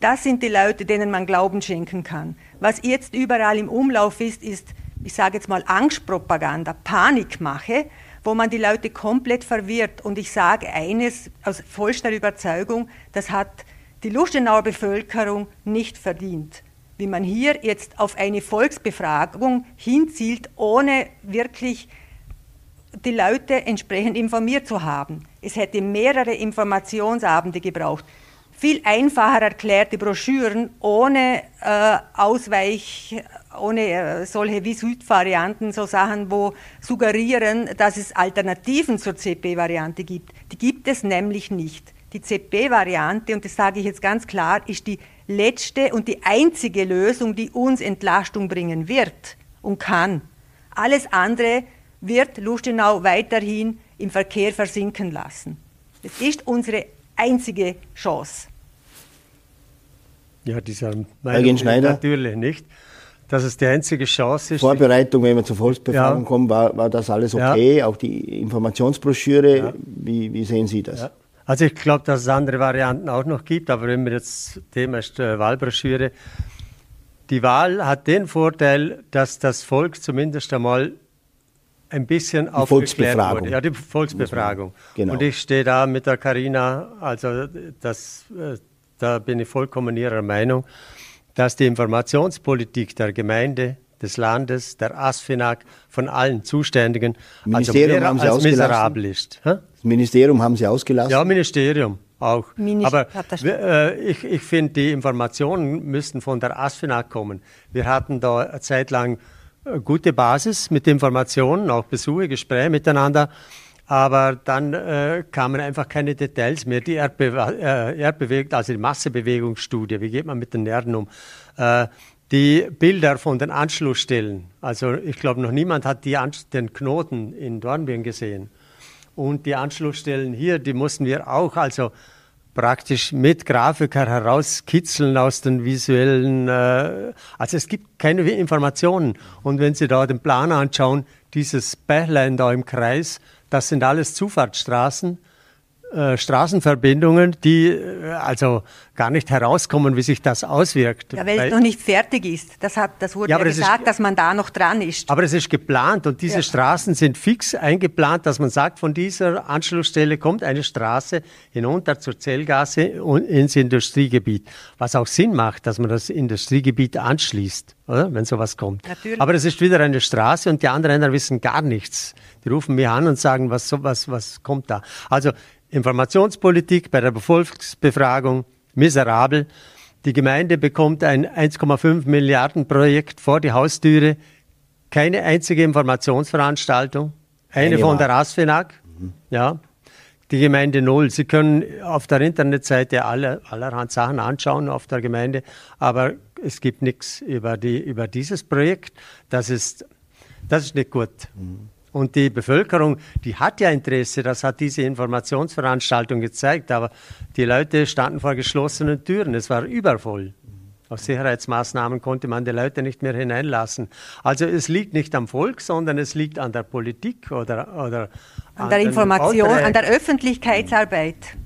Das sind die Leute, denen man Glauben schenken kann. Was jetzt überall im Umlauf ist, ist, ich sage jetzt mal, Angstpropaganda, Panikmache, wo man die Leute komplett verwirrt. Und ich sage eines aus vollster Überzeugung, das hat die Lustenauer Bevölkerung nicht verdient. Wie man hier jetzt auf eine Volksbefragung hinzielt, ohne wirklich die Leute entsprechend informiert zu haben. Es hätte mehrere Informationsabende gebraucht viel einfacher erklärte Broschüren ohne äh, Ausweich, ohne äh, solche wie Südvarianten, so Sachen, wo suggerieren, dass es Alternativen zur CP-Variante gibt. Die gibt es nämlich nicht. Die CP-Variante, und das sage ich jetzt ganz klar, ist die letzte und die einzige Lösung, die uns Entlastung bringen wird und kann. Alles andere wird Lustenau weiterhin im Verkehr versinken lassen. Das ist unsere einzige Chance. Ja, dieser Meinung Schneider. natürlich nicht, dass es die einzige Chance ist. Vorbereitung, wenn wir zur Volksbefragung ja. kommen, war, war das alles okay? Ja. Auch die Informationsbroschüre, ja. wie, wie, sehen Sie das? Also ich glaube, dass es andere Varianten auch noch gibt, aber wenn wir jetzt Thema ist äh, Wahlbroschüre, die Wahl hat den Vorteil, dass das Volk zumindest einmal ein bisschen die aufgeklärt wurde. Ja, die Volksbefragung. Genau. Und ich stehe da mit der Karina, also das, äh, da bin ich vollkommen ihrer Meinung, dass die Informationspolitik der Gemeinde, des Landes, der ASFINAG, von allen Zuständigen also Ministerium also haben Sie als miserabel ist. Das Ministerium haben Sie ausgelassen? Ja, Ministerium auch. Aber äh, ich, ich finde, die Informationen müssten von der ASFINAG kommen. Wir hatten da eine Zeit lang gute Basis mit Informationen, auch Besuche, Gespräche miteinander. Aber dann äh, kamen einfach keine Details mehr. Die Erdbe äh, Erdbewegung, also die Massebewegungsstudie, wie geht man mit den Erden um? Äh, die Bilder von den Anschlussstellen. Also ich glaube, noch niemand hat den Knoten in Dornbirn gesehen. Und die Anschlussstellen hier, die mussten wir auch also praktisch mit Grafiker herauskitzeln aus den visuellen. Äh, also es gibt keine Informationen. Und wenn Sie da den Plan anschauen, dieses Bächlein da im Kreis, das sind alles Zufahrtsstraßen. Äh, Straßenverbindungen, die äh, also gar nicht herauskommen, wie sich das auswirkt. Ja, weil, weil es noch nicht fertig ist. Das, hat, das wurde ja, ja gesagt, ist, dass man da noch dran ist. Aber es ist geplant und diese ja. Straßen sind fix eingeplant, dass man sagt, von dieser Anschlussstelle kommt eine Straße hinunter zur Zellgasse ins Industriegebiet. Was auch Sinn macht, dass man das Industriegebiet anschließt, oder? wenn sowas kommt. Natürlich. Aber es ist wieder eine Straße und die anderen wissen gar nichts. Die rufen mich an und sagen, was, was, was kommt da? Also Informationspolitik bei der Volksbefragung miserabel. Die Gemeinde bekommt ein 1,5 Milliarden Projekt vor die Haustüre, keine einzige Informationsveranstaltung, eine, eine von der ASFINAG, mhm. ja. Die Gemeinde null. Sie können auf der Internetseite alle, allerhand Sachen anschauen auf der Gemeinde, aber es gibt nichts über, die, über dieses Projekt. Das ist, das ist nicht gut. Mhm. Und die Bevölkerung, die hat ja Interesse, das hat diese Informationsveranstaltung gezeigt, aber die Leute standen vor geschlossenen Türen, es war übervoll. Aus Sicherheitsmaßnahmen konnte man die Leute nicht mehr hineinlassen. Also es liegt nicht am Volk, sondern es liegt an der Politik oder, oder an, an der Information, an der Öffentlichkeitsarbeit.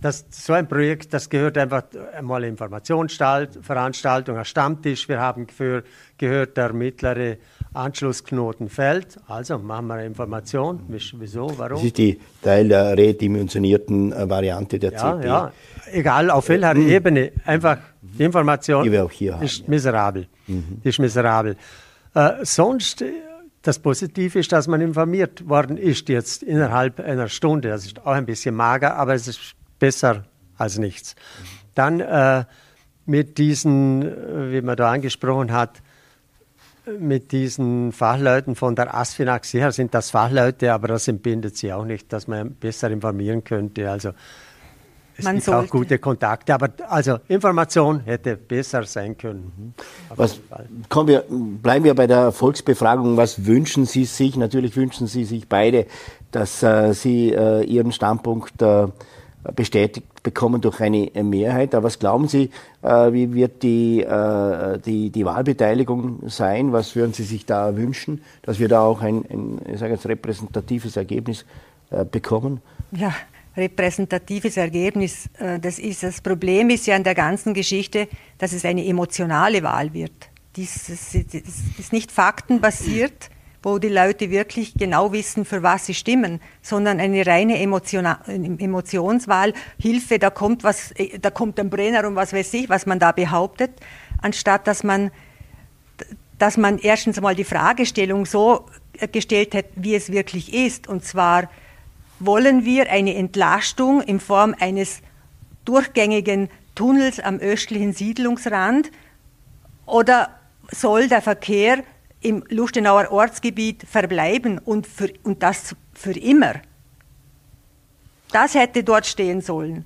Das, so ein Projekt, das gehört einfach einmal Informationsveranstaltung, ein Stammtisch. Wir haben für, gehört, der mittlere Anschlussknoten fällt. Also machen wir eine Information. Wieso, warum? Das ist die Teil der redimensionierten äh, Variante der ja, CP. Ja, egal auf welcher mhm. Ebene. Einfach die Information die wir auch hier ist haben, miserabel. Mhm. ist miserabel. Äh, sonst, das Positive ist, dass man informiert worden ist jetzt innerhalb einer Stunde. Das ist auch ein bisschen mager, aber es ist besser als nichts. Dann äh, mit diesen, äh, wie man da angesprochen hat, mit diesen Fachleuten von der ASFINAG, sicher sind das Fachleute, aber das entbindet sie auch nicht, dass man besser informieren könnte. Also es man gibt sollte. auch gute Kontakte, aber also Information hätte besser sein können. Mhm. Was, kommen wir, bleiben wir bei der Volksbefragung. Was wünschen Sie sich? Natürlich wünschen Sie sich beide, dass äh, Sie äh, Ihren Standpunkt äh, bestätigt bekommen durch eine Mehrheit. Aber was glauben Sie, äh, wie wird die, äh, die, die Wahlbeteiligung sein? Was würden Sie sich da wünschen, dass wir da auch ein, ein ich sage jetzt, repräsentatives Ergebnis äh, bekommen? Ja, repräsentatives Ergebnis. Das, ist, das Problem ist ja in der ganzen Geschichte, dass es eine emotionale Wahl wird. Dies ist nicht faktenbasiert wo die Leute wirklich genau wissen, für was sie stimmen, sondern eine reine Emotionswahl, Hilfe, da kommt was, da kommt ein Brenner und was weiß ich, was man da behauptet, anstatt dass man, dass man erstens einmal die Fragestellung so gestellt hat, wie es wirklich ist, und zwar wollen wir eine Entlastung in Form eines durchgängigen Tunnels am östlichen Siedlungsrand oder soll der Verkehr im Lustenauer Ortsgebiet verbleiben und, für, und das für immer. Das hätte dort stehen sollen.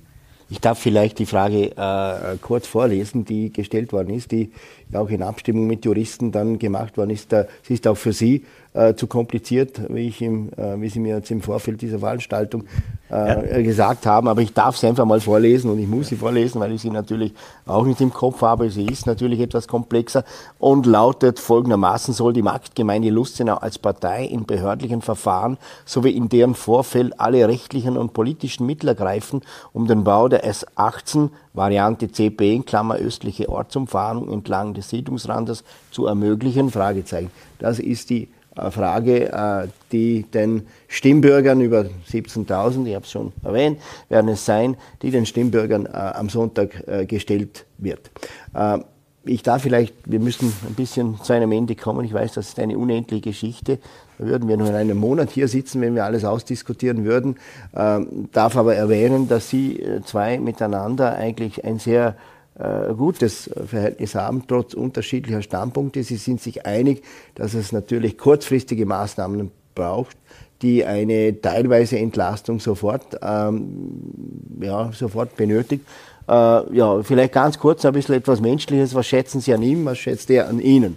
Ich darf vielleicht die Frage äh, kurz vorlesen, die gestellt worden ist, die ja auch in Abstimmung mit Juristen dann gemacht worden ist. Sie ist auch für Sie äh, zu kompliziert, wie, ich im, äh, wie Sie mir jetzt im Vorfeld dieser Veranstaltung äh, ja. gesagt haben. Aber ich darf sie einfach mal vorlesen und ich muss sie vorlesen, weil ich sie natürlich auch nicht im Kopf habe. Sie ist natürlich etwas komplexer und lautet folgendermaßen, soll die Marktgemeinde Lustenau als Partei in behördlichen Verfahren sowie in deren Vorfeld alle rechtlichen und politischen Mittel ergreifen, um den Bau der S18 Variante CP in Klammer östliche Ortsumfahrung entlang des Siedlungsrandes zu ermöglichen? Fragezeichen. Das ist die äh, Frage, äh, die den Stimmbürgern über 17.000, ich habe es schon erwähnt, werden es sein, die den Stimmbürgern äh, am Sonntag gestellt wird. Ich darf vielleicht, wir müssen ein bisschen zu einem Ende kommen. Ich weiß, das ist eine unendliche Geschichte. Würden wir nur in einem Monat hier sitzen, wenn wir alles ausdiskutieren würden. Ähm, darf aber erwähnen, dass Sie zwei miteinander eigentlich ein sehr äh, gutes Verhältnis haben, trotz unterschiedlicher Standpunkte. Sie sind sich einig, dass es natürlich kurzfristige Maßnahmen braucht, die eine teilweise Entlastung sofort, ähm, ja, sofort benötigt. Äh, ja, vielleicht ganz kurz ein bisschen etwas Menschliches. Was schätzen Sie an ihm? Was schätzt er an Ihnen?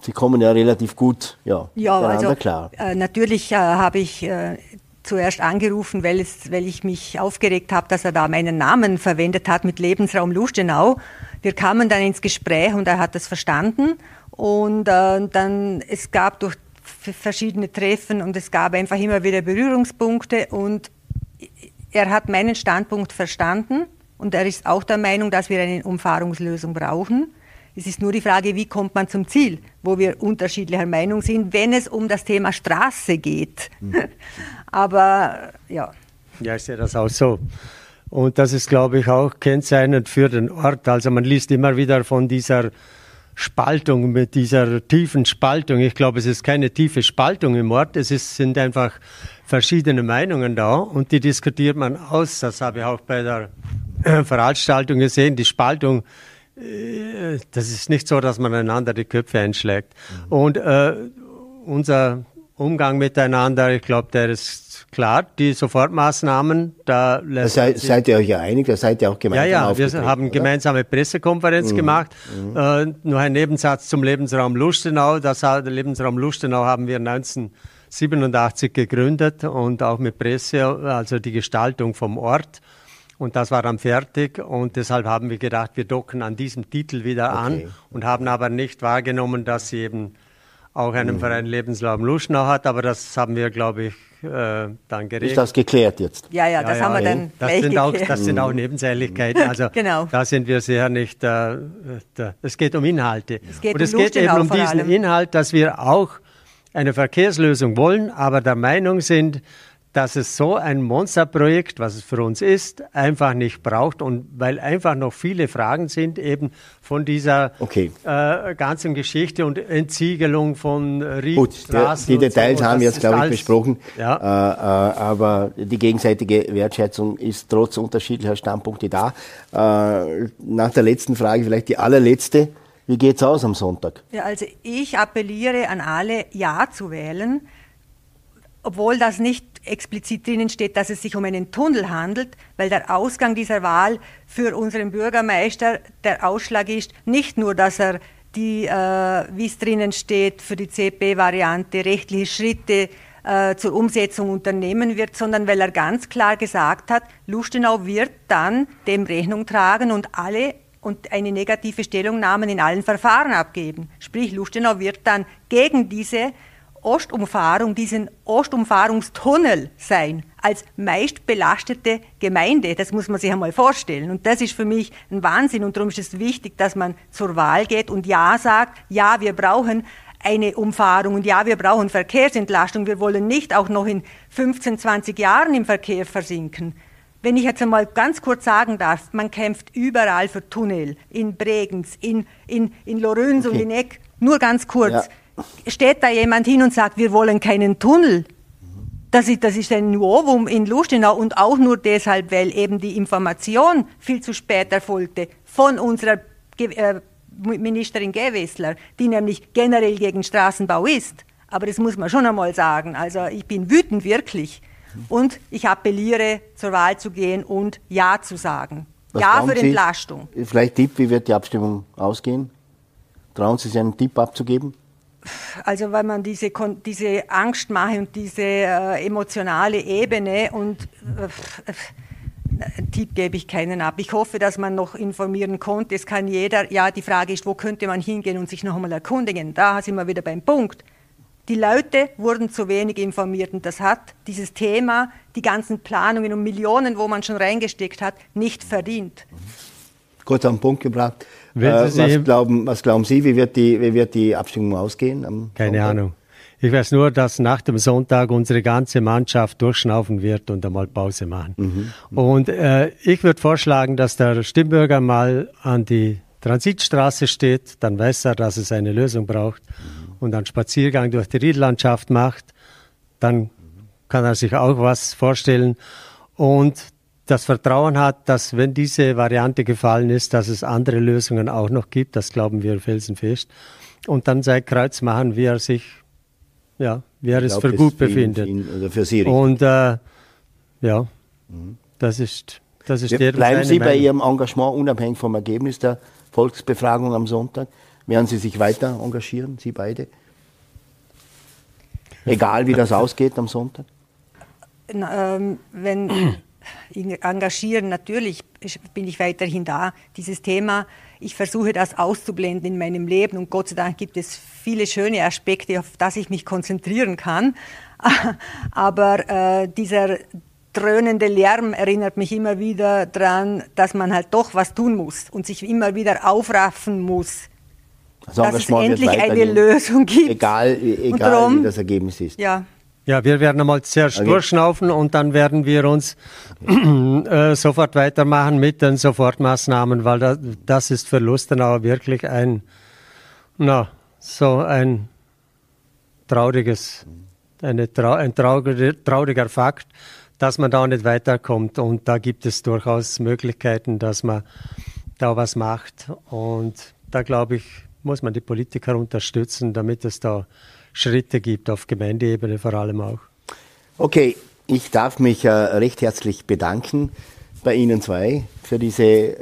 Sie kommen ja relativ gut ja, ja also, klar. Äh, natürlich äh, habe ich äh, zuerst angerufen, weil, es, weil ich mich aufgeregt habe, dass er da meinen Namen verwendet hat mit Lebensraum Lustenau. Wir kamen dann ins Gespräch und er hat das verstanden. Und äh, dann, es gab durch verschiedene Treffen und es gab einfach immer wieder Berührungspunkte und er hat meinen Standpunkt verstanden und er ist auch der Meinung, dass wir eine Umfahrungslösung brauchen. Es ist nur die Frage, wie kommt man zum Ziel, wo wir unterschiedlicher Meinung sind, wenn es um das Thema Straße geht. Mhm. Aber ja. Ja, ich sehe das auch so. Und das ist, glaube ich, auch kennzeichnend für den Ort. Also man liest immer wieder von dieser Spaltung, mit dieser tiefen Spaltung. Ich glaube, es ist keine tiefe Spaltung im Ort, es ist, sind einfach verschiedene Meinungen da und die diskutiert man aus. Das habe ich auch bei der Veranstaltung gesehen. Die Spaltung, das ist nicht so, dass man einander die Köpfe einschlägt. Mhm. Und äh, unser Umgang miteinander, ich glaube, der ist klar. Die Sofortmaßnahmen, da lässt da seid, seid ihr euch ja einig, da seid ihr auch gemeinsam Ja, ja, wir haben oder? gemeinsame Pressekonferenz mhm. gemacht. Mhm. Äh, nur ein Nebensatz zum Lebensraum Lustenau. Das Lebensraum Lustenau haben wir 1987 gegründet und auch mit Presse, also die Gestaltung vom Ort. Und das war dann fertig und deshalb haben wir gedacht, wir docken an diesem Titel wieder okay. an und haben aber nicht wahrgenommen, dass sie eben auch einen mhm. Verein Lebenslaum Luschnau hat, aber das haben wir, glaube ich, äh, dann geregelt. Ist das geklärt jetzt? Ja, ja, das ja, haben ja, wir dann das sind geklärt. auch, Das sind auch Nebensächlichkeiten. Also genau. da sind wir sehr nicht. Äh, da, es geht um Inhalte. Es geht Und um es geht eben um diesen Inhalt, dass wir auch eine Verkehrslösung wollen, aber der Meinung sind, dass es so ein Monsterprojekt, was es für uns ist, einfach nicht braucht und weil einfach noch viele Fragen sind eben von dieser okay. äh, ganzen Geschichte und Entsiegelung von Riedstraßen. Gut, die, die Details so, haben wir jetzt, glaube ich, besprochen. Ja. Äh, äh, aber die gegenseitige Wertschätzung ist trotz unterschiedlicher Standpunkte da. Äh, nach der letzten Frage vielleicht die allerletzte. Wie geht's aus am Sonntag? Ja, also ich appelliere an alle, Ja zu wählen obwohl das nicht explizit drinnen steht, dass es sich um einen Tunnel handelt, weil der Ausgang dieser Wahl für unseren Bürgermeister der Ausschlag ist, nicht nur, dass er die, äh, wie es drinnen steht, für die CP-Variante rechtliche Schritte äh, zur Umsetzung unternehmen wird, sondern weil er ganz klar gesagt hat, Lustenau wird dann dem Rechnung tragen und alle und eine negative Stellungnahme in allen Verfahren abgeben. Sprich, Lustenau wird dann gegen diese Ostumfahrung, diesen Ostumfahrungstunnel sein, als meist belastete Gemeinde. Das muss man sich einmal vorstellen. Und das ist für mich ein Wahnsinn. Und darum ist es wichtig, dass man zur Wahl geht und Ja sagt, ja, wir brauchen eine Umfahrung und ja, wir brauchen Verkehrsentlastung. Wir wollen nicht auch noch in 15, 20 Jahren im Verkehr versinken. Wenn ich jetzt einmal ganz kurz sagen darf, man kämpft überall für Tunnel, in Bregenz, in, in, in Lorenz okay. und in Eck. Nur ganz kurz. Ja steht da jemand hin und sagt, wir wollen keinen Tunnel. Das ist, das ist ein Novum in Lustenau und auch nur deshalb, weil eben die Information viel zu spät erfolgte von unserer äh, Ministerin Gewessler, die nämlich generell gegen Straßenbau ist. Aber das muss man schon einmal sagen. Also ich bin wütend wirklich. Und ich appelliere, zur Wahl zu gehen und Ja zu sagen. Was ja für Sie, Entlastung. Vielleicht Tipp, wie wird die Abstimmung ausgehen? Trauen Sie sich einen Tipp abzugeben? Also weil man diese, diese Angstmache und diese äh, emotionale Ebene und äh, einen Tipp gebe ich keinen ab. Ich hoffe, dass man noch informieren konnte. Es kann jeder, ja, die Frage ist, wo könnte man hingehen und sich noch einmal erkundigen? Da sind wir wieder beim Punkt. Die Leute wurden zu wenig informiert und das hat dieses Thema, die ganzen Planungen und Millionen, wo man schon reingesteckt hat, nicht verdient. Kurz am Punkt gebracht. Äh, was, glauben, was glauben Sie, wie wird die, wie wird die Abstimmung ausgehen? Keine Sonntag? Ahnung. Ich weiß nur, dass nach dem Sonntag unsere ganze Mannschaft durchschnaufen wird und einmal Pause machen. Mhm. Und äh, ich würde vorschlagen, dass der Stimmbürger mal an die Transitstraße steht, dann weiß er, dass es eine Lösung braucht mhm. und einen Spaziergang durch die Riedlandschaft macht, dann kann er sich auch was vorstellen. Und das Vertrauen hat, dass wenn diese Variante gefallen ist, dass es andere Lösungen auch noch gibt. Das glauben wir felsenfest. Und dann sein Kreuz machen, wie er sich, ja, wie er ich es glaub, für gut befindet. Ihn, ihn, für Sie Und äh, ja, mhm. das ist, das ist der Bleiben Sie bei Ihrem Engagement unabhängig vom Ergebnis der Volksbefragung am Sonntag? Werden Sie sich weiter engagieren, Sie beide? Egal wie das ausgeht am Sonntag? Na, ähm, wenn engagieren. Natürlich bin ich weiterhin da. Dieses Thema, ich versuche das auszublenden in meinem Leben und Gott sei Dank gibt es viele schöne Aspekte, auf das ich mich konzentrieren kann. Aber äh, dieser dröhnende Lärm erinnert mich immer wieder daran, dass man halt doch was tun muss und sich immer wieder aufraffen muss. Also dass es endlich eine Lösung gibt. Egal, egal darum, wie das Ergebnis ist. Ja. Ja, wir werden einmal zuerst okay. durchschnaufen und dann werden wir uns äh, sofort weitermachen mit den Sofortmaßnahmen, weil das, das ist für Lustenau wirklich ein, na, so ein trauriges, eine, ein trauriger, trauriger Fakt, dass man da nicht weiterkommt. Und da gibt es durchaus Möglichkeiten, dass man da was macht. Und da glaube ich, muss man die Politiker unterstützen, damit es da Schritte gibt, auf Gemeindeebene vor allem auch. Okay, ich darf mich äh, recht herzlich bedanken bei Ihnen zwei für diese äh,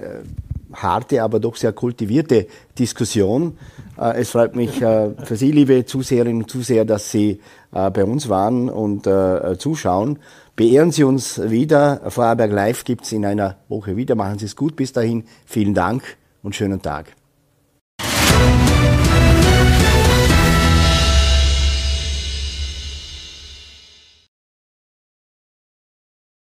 harte, aber doch sehr kultivierte Diskussion. Äh, es freut mich äh, für Sie, liebe Zuseherinnen und Zuseher, dass Sie äh, bei uns waren und zuschauen. Beehren Sie uns wieder. Vorarlberg Live gibt es in einer Woche wieder. Machen Sie es gut. Bis dahin vielen Dank und schönen Tag.